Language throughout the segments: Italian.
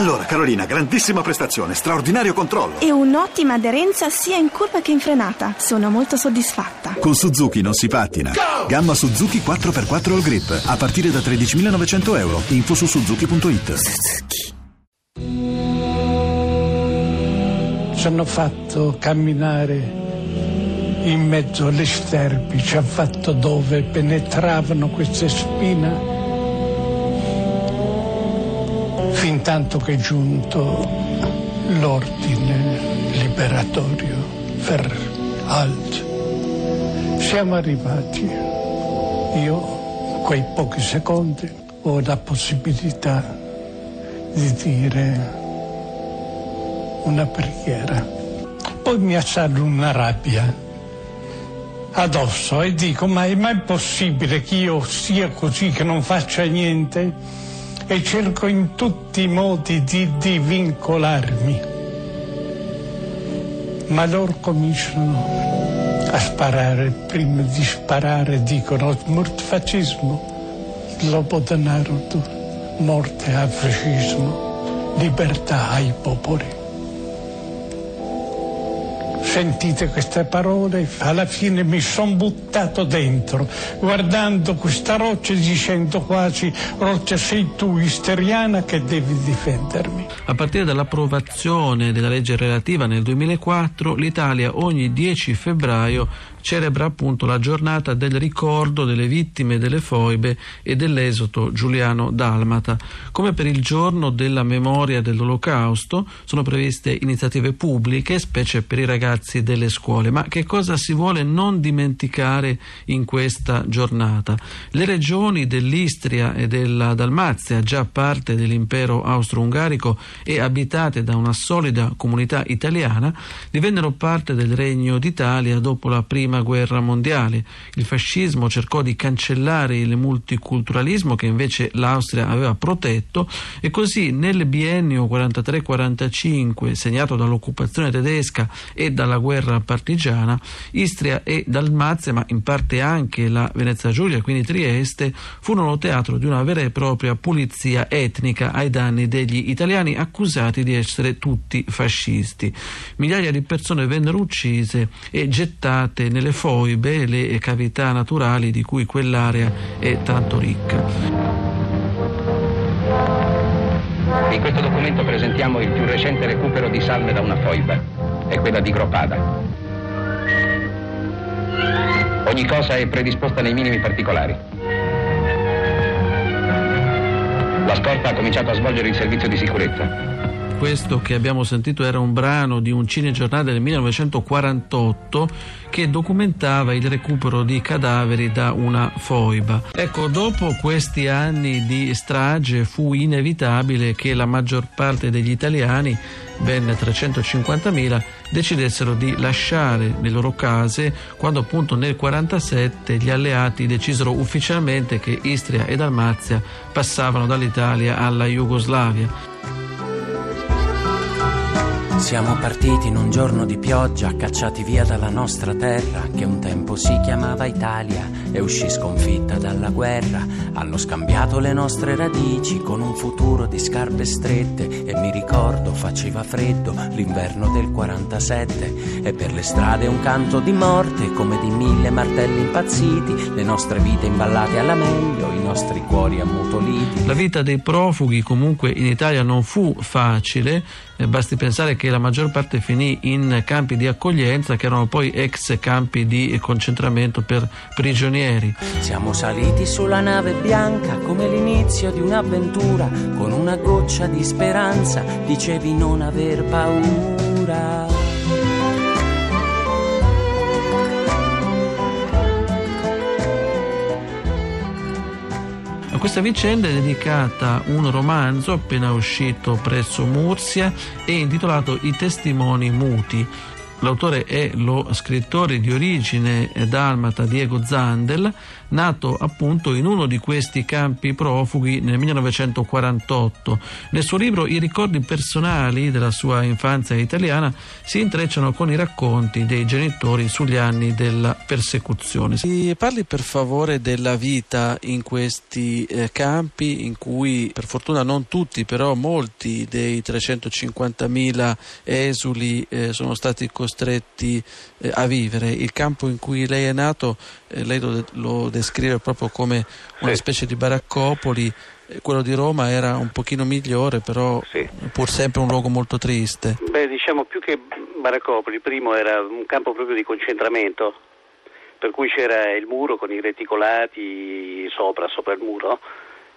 Allora, Carolina, grandissima prestazione, straordinario controllo. E un'ottima aderenza sia in curva che in frenata. Sono molto soddisfatta. Con Suzuki non si pattina. Gamma Suzuki 4x4 All Grip, a partire da 13.900 euro. Info su suzuki.it. Suzuki. Ci hanno fatto camminare in mezzo alle sterpi, ci hanno fatto dove penetravano queste spine fin tanto che è giunto l'ordine liberatorio per alt. Siamo arrivati. Io, quei pochi secondi, ho la possibilità di dire una preghiera. Poi mi assale una rabbia addosso e dico ma è mai possibile che io sia così, che non faccia niente? E cerco in tutti i modi di divincolarmi. Ma loro cominciano a sparare, prima di sparare dicono smurtfascismo, denaro, morte al fascismo, libertà ai popoli sentite queste parole, alla fine mi sono buttato dentro, guardando questa roccia e dicendo quasi, roccia sei tu, isteriana, che devi difendermi. A partire dall'approvazione della legge relativa nel 2004, l'Italia ogni 10 febbraio celebra appunto la giornata del ricordo delle vittime delle foibe e dell'esodo giuliano dalmata. Come per il giorno della memoria dell'olocausto sono previste iniziative pubbliche, specie per i ragazzi delle scuole. Ma che cosa si vuole non dimenticare in questa giornata? Le regioni dell'Istria e della Dalmazia, già parte dell'impero austro-ungarico e abitate da una solida comunità italiana, divennero parte del Regno d'Italia dopo la prima prima guerra mondiale. Il fascismo cercò di cancellare il multiculturalismo che invece l'Austria aveva protetto e così nel biennio 43-45 segnato dall'occupazione tedesca e dalla guerra partigiana, Istria e Dalmazia, ma in parte anche la Venezia Giulia, quindi Trieste, furono teatro di una vera e propria pulizia etnica ai danni degli italiani accusati di essere tutti fascisti. Migliaia di persone vennero uccise e gettate nel nelle foibe, le cavità naturali di cui quell'area è tanto ricca. In questo documento presentiamo il più recente recupero di salve da una foiba, è quella di Gropada. Ogni cosa è predisposta nei minimi particolari. La scorta ha cominciato a svolgere il servizio di sicurezza questo che abbiamo sentito era un brano di un cinegiornale del 1948 che documentava il recupero di cadaveri da una foiba. Ecco, dopo questi anni di strage fu inevitabile che la maggior parte degli italiani, ben 350.000, decidessero di lasciare le loro case quando appunto nel 1947 gli alleati decisero ufficialmente che Istria e Dalmazia passavano dall'Italia alla Jugoslavia. Siamo partiti in un giorno di pioggia, cacciati via dalla nostra terra, che un tempo si chiamava Italia, e uscì sconfitta dalla guerra. Hanno scambiato le nostre radici con un futuro di scarpe strette, e mi ricordo faceva freddo l'inverno del 47, e per le strade un canto di morte, come di mille martelli impazziti, le nostre vite imballate alla meglio, i nostri cuori ammutoliti. La vita dei profughi comunque in Italia non fu facile, eh, basti pensare che la maggior parte finì in campi di accoglienza che erano poi ex campi di concentramento per prigionieri. Siamo saliti sulla nave bianca come l'inizio di un'avventura, con una goccia di speranza dicevi non aver paura. Questa vicenda è dedicata un romanzo appena uscito presso Mursia e intitolato I testimoni muti. L'autore è lo scrittore di origine dalmata Diego Zandel, nato appunto in uno di questi campi profughi nel 1948. Nel suo libro I ricordi personali della sua infanzia italiana si intrecciano con i racconti dei genitori sugli anni della persecuzione. Si parli per favore della vita in questi eh, campi in cui per fortuna non tutti però molti dei 350.000 esuli eh, sono stati costretti eh, a vivere. Il campo in cui lei è nato, eh, lei lo, lo, descrive proprio come una sì. specie di baraccopoli, eh, quello di Roma era un pochino migliore, però sì. pur sempre un luogo molto triste. Beh, diciamo più che baraccopoli, primo era un campo proprio di concentramento, per cui c'era il muro con i reticolati sopra, sopra il muro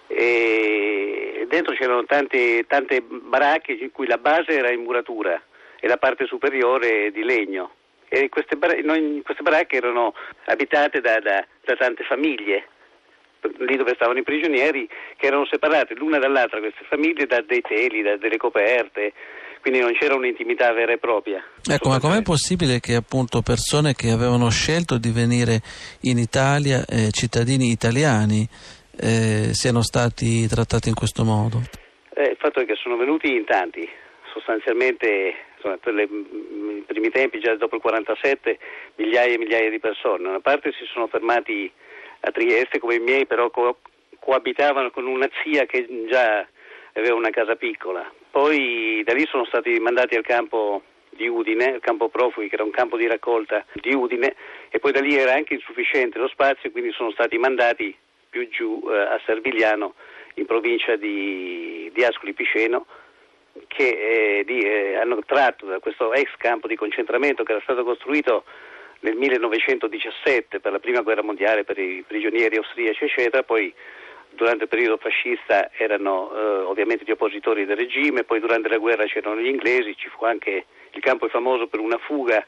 e dentro c'erano tante, tante baracche in cui la base era in muratura e la parte superiore di legno. E queste, bar- queste baracche erano abitate da, da, da, tante famiglie, lì dove stavano i prigionieri, che erano separate l'una dall'altra, queste famiglie, da dei teli, da delle coperte, quindi non c'era un'intimità vera e propria. Ecco, ma com'è possibile che appunto persone che avevano scelto di venire in Italia, eh, cittadini italiani, eh, siano stati trattati in questo modo? Eh, il fatto è che sono venuti in tanti, sostanzialmente insomma, per le, mm, i primi tempi, già dopo il 47, migliaia e migliaia di persone. Una parte si sono fermati a Trieste come i miei, però co- coabitavano con una zia che già aveva una casa piccola. Poi da lì sono stati mandati al campo di Udine, il campo profughi che era un campo di raccolta di Udine e poi da lì era anche insufficiente lo spazio quindi sono stati mandati più giù eh, a Servigliano in provincia di, di Ascoli Piceno che eh, di, eh, hanno tratto da questo ex campo di concentramento che era stato costruito nel 1917 per la prima guerra mondiale per i prigionieri austriaci eccetera, poi durante il periodo fascista erano eh, ovviamente gli oppositori del regime, poi durante la guerra c'erano gli inglesi, ci fu anche il campo è famoso per una fuga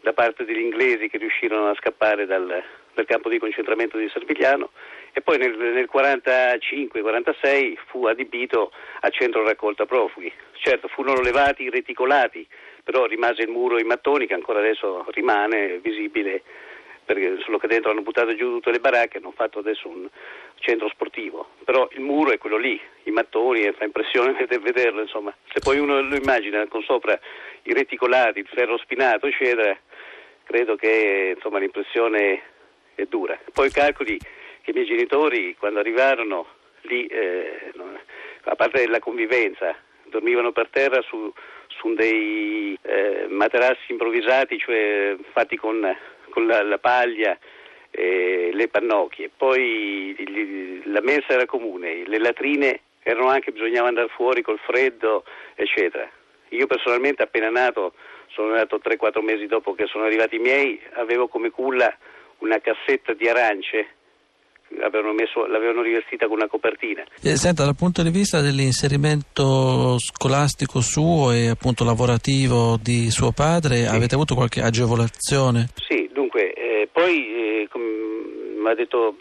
da parte degli inglesi che riuscirono a scappare dal, dal campo di concentramento di Servigliano e poi nel, nel 45-46 fu adibito a centro raccolta profughi. Certo, furono levati i reticolati, però rimase il muro in mattoni che ancora adesso rimane visibile perché solo che dentro hanno buttato giù tutte le baracche hanno fatto adesso un centro sportivo, però il muro è quello lì, i mattoni e fa impressione vederlo, insomma. Se poi uno lo immagina con sopra i reticolati, il ferro spinato, eccetera, credo che insomma, l'impressione è dura. Poi calcoli che i miei genitori quando arrivarono lì, eh, a parte la convivenza, dormivano per terra su, su dei eh, materassi improvvisati, cioè fatti con, con la, la, paglia e le pannocchie. Poi gli, la mensa era comune, le latrine erano anche, bisognava andare fuori col freddo, eccetera. Io personalmente appena nato sono nato 3-4 mesi dopo che sono arrivati i miei, avevo come culla una cassetta di arance messo, l'avevano, rivestita con una copertina. Eh, senta, dal punto di vista dell'inserimento scolastico suo e appunto lavorativo di suo padre, sì. avete avuto qualche agevolazione? Sì, dunque, eh, poi, eh, come mi ha detto,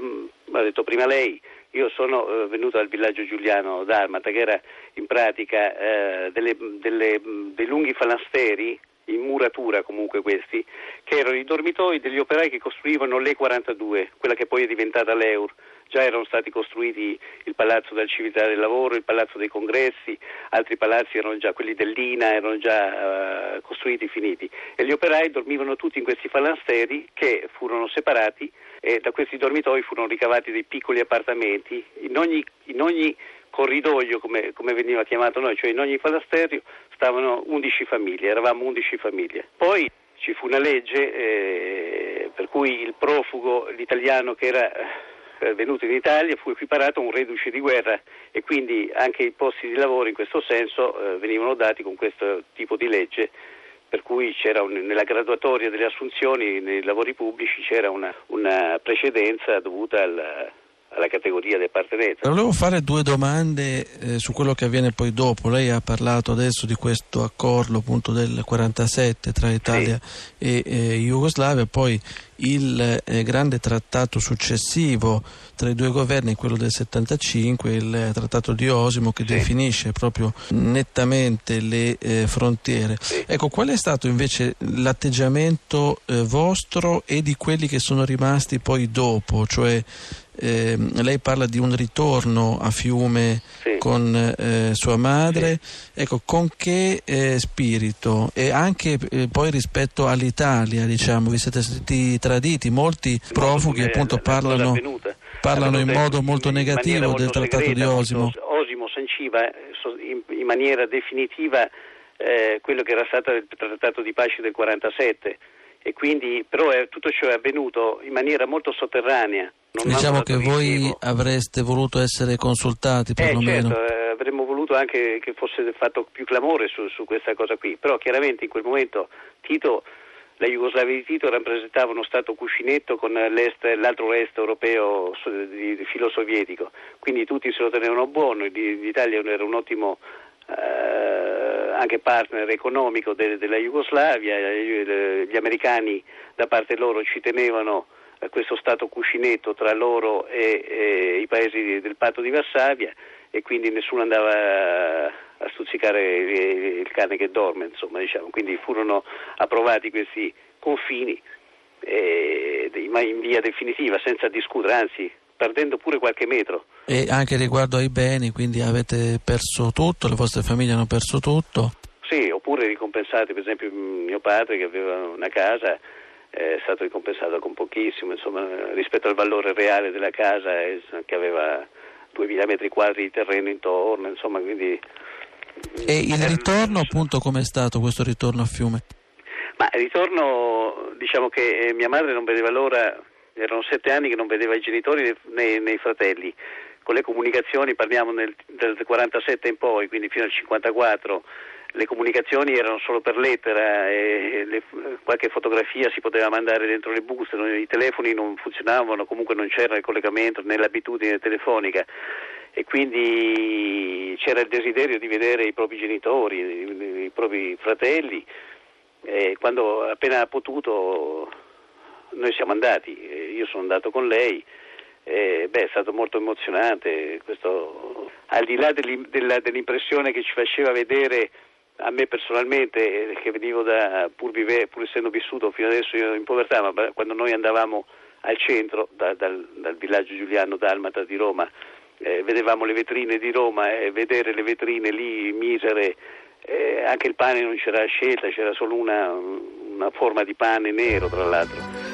detto, prima lei, io sono eh, venuto al villaggio Giuliano d'Armata, che era in pratica eh, delle, delle, dei lunghi falasteri in muratura comunque questi, che erano i dormitoi degli operai che costruivano l'E42, quella che poi è diventata l'Eur. Già erano stati costruiti il Palazzo della Civiltà del Lavoro, il Palazzo dei Congressi, altri palazzi erano già, quelli dell'INA erano già uh, costruiti, finiti. E gli operai dormivano tutti in questi falasteri che furono separati e da questi dormitoi furono ricavati dei piccoli appartamenti. In ogni, in ogni corridoio, come, come, veniva chiamato noi, cioè in ogni falasterio stavano 11 famiglie, eravamo 11 famiglie. Poi ci fu una legge eh, per cui il profugo, l'italiano che era eh, venuto in Italia, fu equiparato a un reduce di guerra e quindi anche i posti di lavoro in questo senso eh, venivano dati con questo tipo di legge per cui un, nella graduatoria delle assunzioni nei lavori pubblici c'era una, una precedenza dovuta al, alla categoria di appartenenza. Volevo fare due domande eh, su quello che avviene poi dopo. Lei ha parlato adesso di questo accordo appunto del 47 tra Italia sì. e eh, Jugoslavia, poi il eh, grande trattato successivo tra i due governi, quello del 75, il trattato di Osimo che sì. definisce proprio nettamente le eh, frontiere. Sì. Ecco, qual è stato invece l'atteggiamento eh, vostro e di quelli che sono rimasti poi dopo? Cioè, eh, lei parla di un ritorno a Fiume sì. Con eh, sua madre, sì. ecco, con che eh, spirito? E anche eh, poi rispetto all'Italia, diciamo, vi siete sentiti traditi, molti profughi appunto parlano, parlano in modo molto negativo molto del trattato segreta, di Osimo. Osimo sanciva in, in maniera definitiva eh, quello che era stato il trattato di pace del 47 e quindi però è, tutto ciò è avvenuto in maniera molto sotterranea. diciamo che voi avreste voluto essere consultati perlomeno. Eh, certo, eh, avremmo voluto anche che fosse fatto più clamore su, su, questa cosa qui, però chiaramente in quel momento Tito, la Jugoslavia di Tito rappresentava uno Stato cuscinetto con l'altro est europeo filo sovietico, quindi tutti se lo tenevano buono, l'Italia era un ottimo eh, anche partner economico de, della Jugoslavia, gli americani da parte loro ci tenevano a questo stato cuscinetto tra loro e, e, i paesi del patto di Varsavia e quindi nessuno andava a stuzzicare il cane che dorme, insomma, diciamo. quindi furono approvati questi confini eh, in via definitiva, senza discutere, anzi perdendo pure qualche metro. E anche riguardo ai beni, quindi avete perso tutto, le vostre famiglie hanno perso tutto? Sì, oppure ricompensati, per esempio mio padre che aveva una casa è stato ricompensato con pochissimo, insomma, rispetto al valore reale della casa che aveva 2000 metri quadri di terreno intorno, insomma, quindi... E il ritorno appunto com'è stato questo ritorno a Fiume? Ma il ritorno, diciamo che eh, mia madre non vedeva l'ora erano sette anni che non vedeva i genitori né, né i fratelli. Con le comunicazioni, parliamo nel, del 47 in poi, quindi fino al 54, le comunicazioni erano solo per lettera e le, qualche fotografia si poteva mandare dentro le buste, i telefoni non funzionavano, comunque non c'era il collegamento né l'abitudine telefonica e quindi c'era il desiderio di vedere i propri genitori, i, i propri fratelli e quando appena potuto noi siamo andati, io sono andato con lei, eh, beh, è stato molto emozionante, questo, al di là dell'impressione che ci faceva vedere a me personalmente, che venivo da, pur, vive, pur essendo vissuto fino adesso in povertà, ma quando noi andavamo al centro, da, dal, dal, villaggio Giuliano Dalmata di Roma, eh, vedevamo le vetrine di Roma e vedere le vetrine lì misere, eh, anche il pane non c'era scelta, c'era solo una, una forma di pane nero tra l'altro.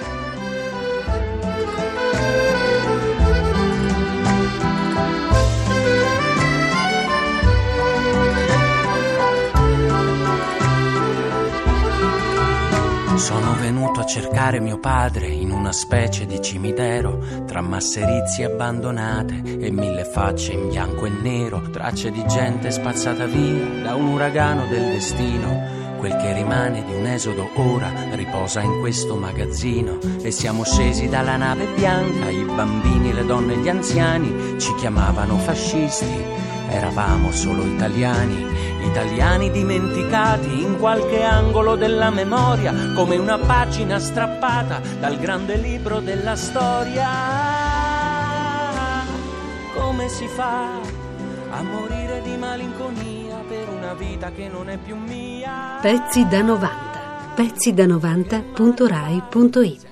Sono venuto a cercare mio padre in una specie di cimitero, tra masserizie abbandonate e mille facce in bianco e nero, tracce di gente spazzata via da un uragano del destino. Quel che rimane di un esodo ora riposa in questo magazzino e siamo scesi dalla nave bianca, i bambini, le donne e gli anziani ci chiamavano fascisti eravamo solo italiani, italiani dimenticati in qualche angolo della memoria, come una pagina strappata dal grande libro della storia. Come si fa a morire di malinconia per una vita che non è più mia? Pezzi da 90, pezzi da 90.rai.it